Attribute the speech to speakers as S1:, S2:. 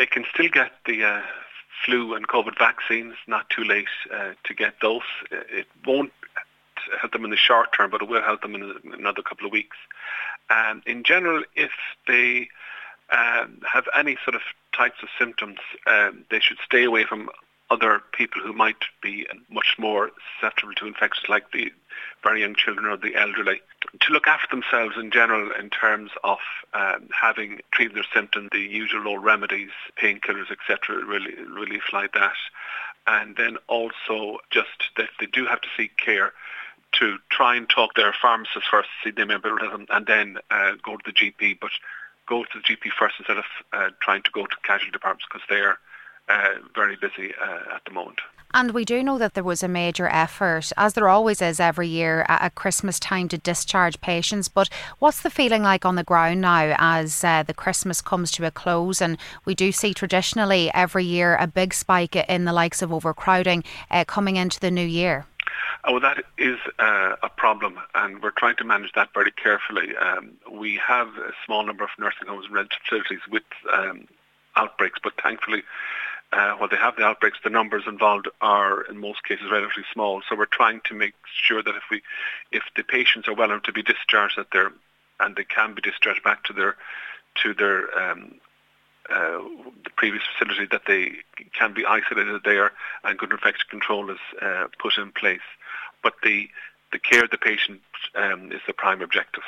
S1: they can still get the uh, flu and COVID vaccines. Not too late uh, to get those. It won't help them in the short term, but it will help them in another couple of weeks. Um, in general, if they um, have any sort of types of symptoms, um, they should stay away from other people who might be much more susceptible to infections, like the very young children or the elderly, to look after themselves in general in terms of um, having treated their symptoms, the usual old remedies, painkillers, etc., really, relief like that. And then also just that they do have to seek care to try and talk to their pharmacist first, see them and then uh, go to the GP. But go to the GP first instead of uh, trying to go to casualty departments because they are uh, very busy uh, at the moment.
S2: And we do know that there was a major effort, as there always is every year at Christmas time, to discharge patients. But what's the feeling like on the ground now as uh, the Christmas comes to a close? And we do see traditionally every year a big spike in the likes of overcrowding uh, coming into the new year.
S1: Oh, that is uh, a problem, and we're trying to manage that very carefully. Um, we have a small number of nursing homes and rental facilities with um, outbreaks, but thankfully, uh, while they have the outbreaks, the numbers involved are in most cases relatively small. So we're trying to make sure that if we, if the patients are well enough to be discharged, that they're and they can be discharged back to their to their um, uh, the previous facility that they can be isolated there and good infection control is uh, put in place. But the, the care of the patient um, is the prime objective.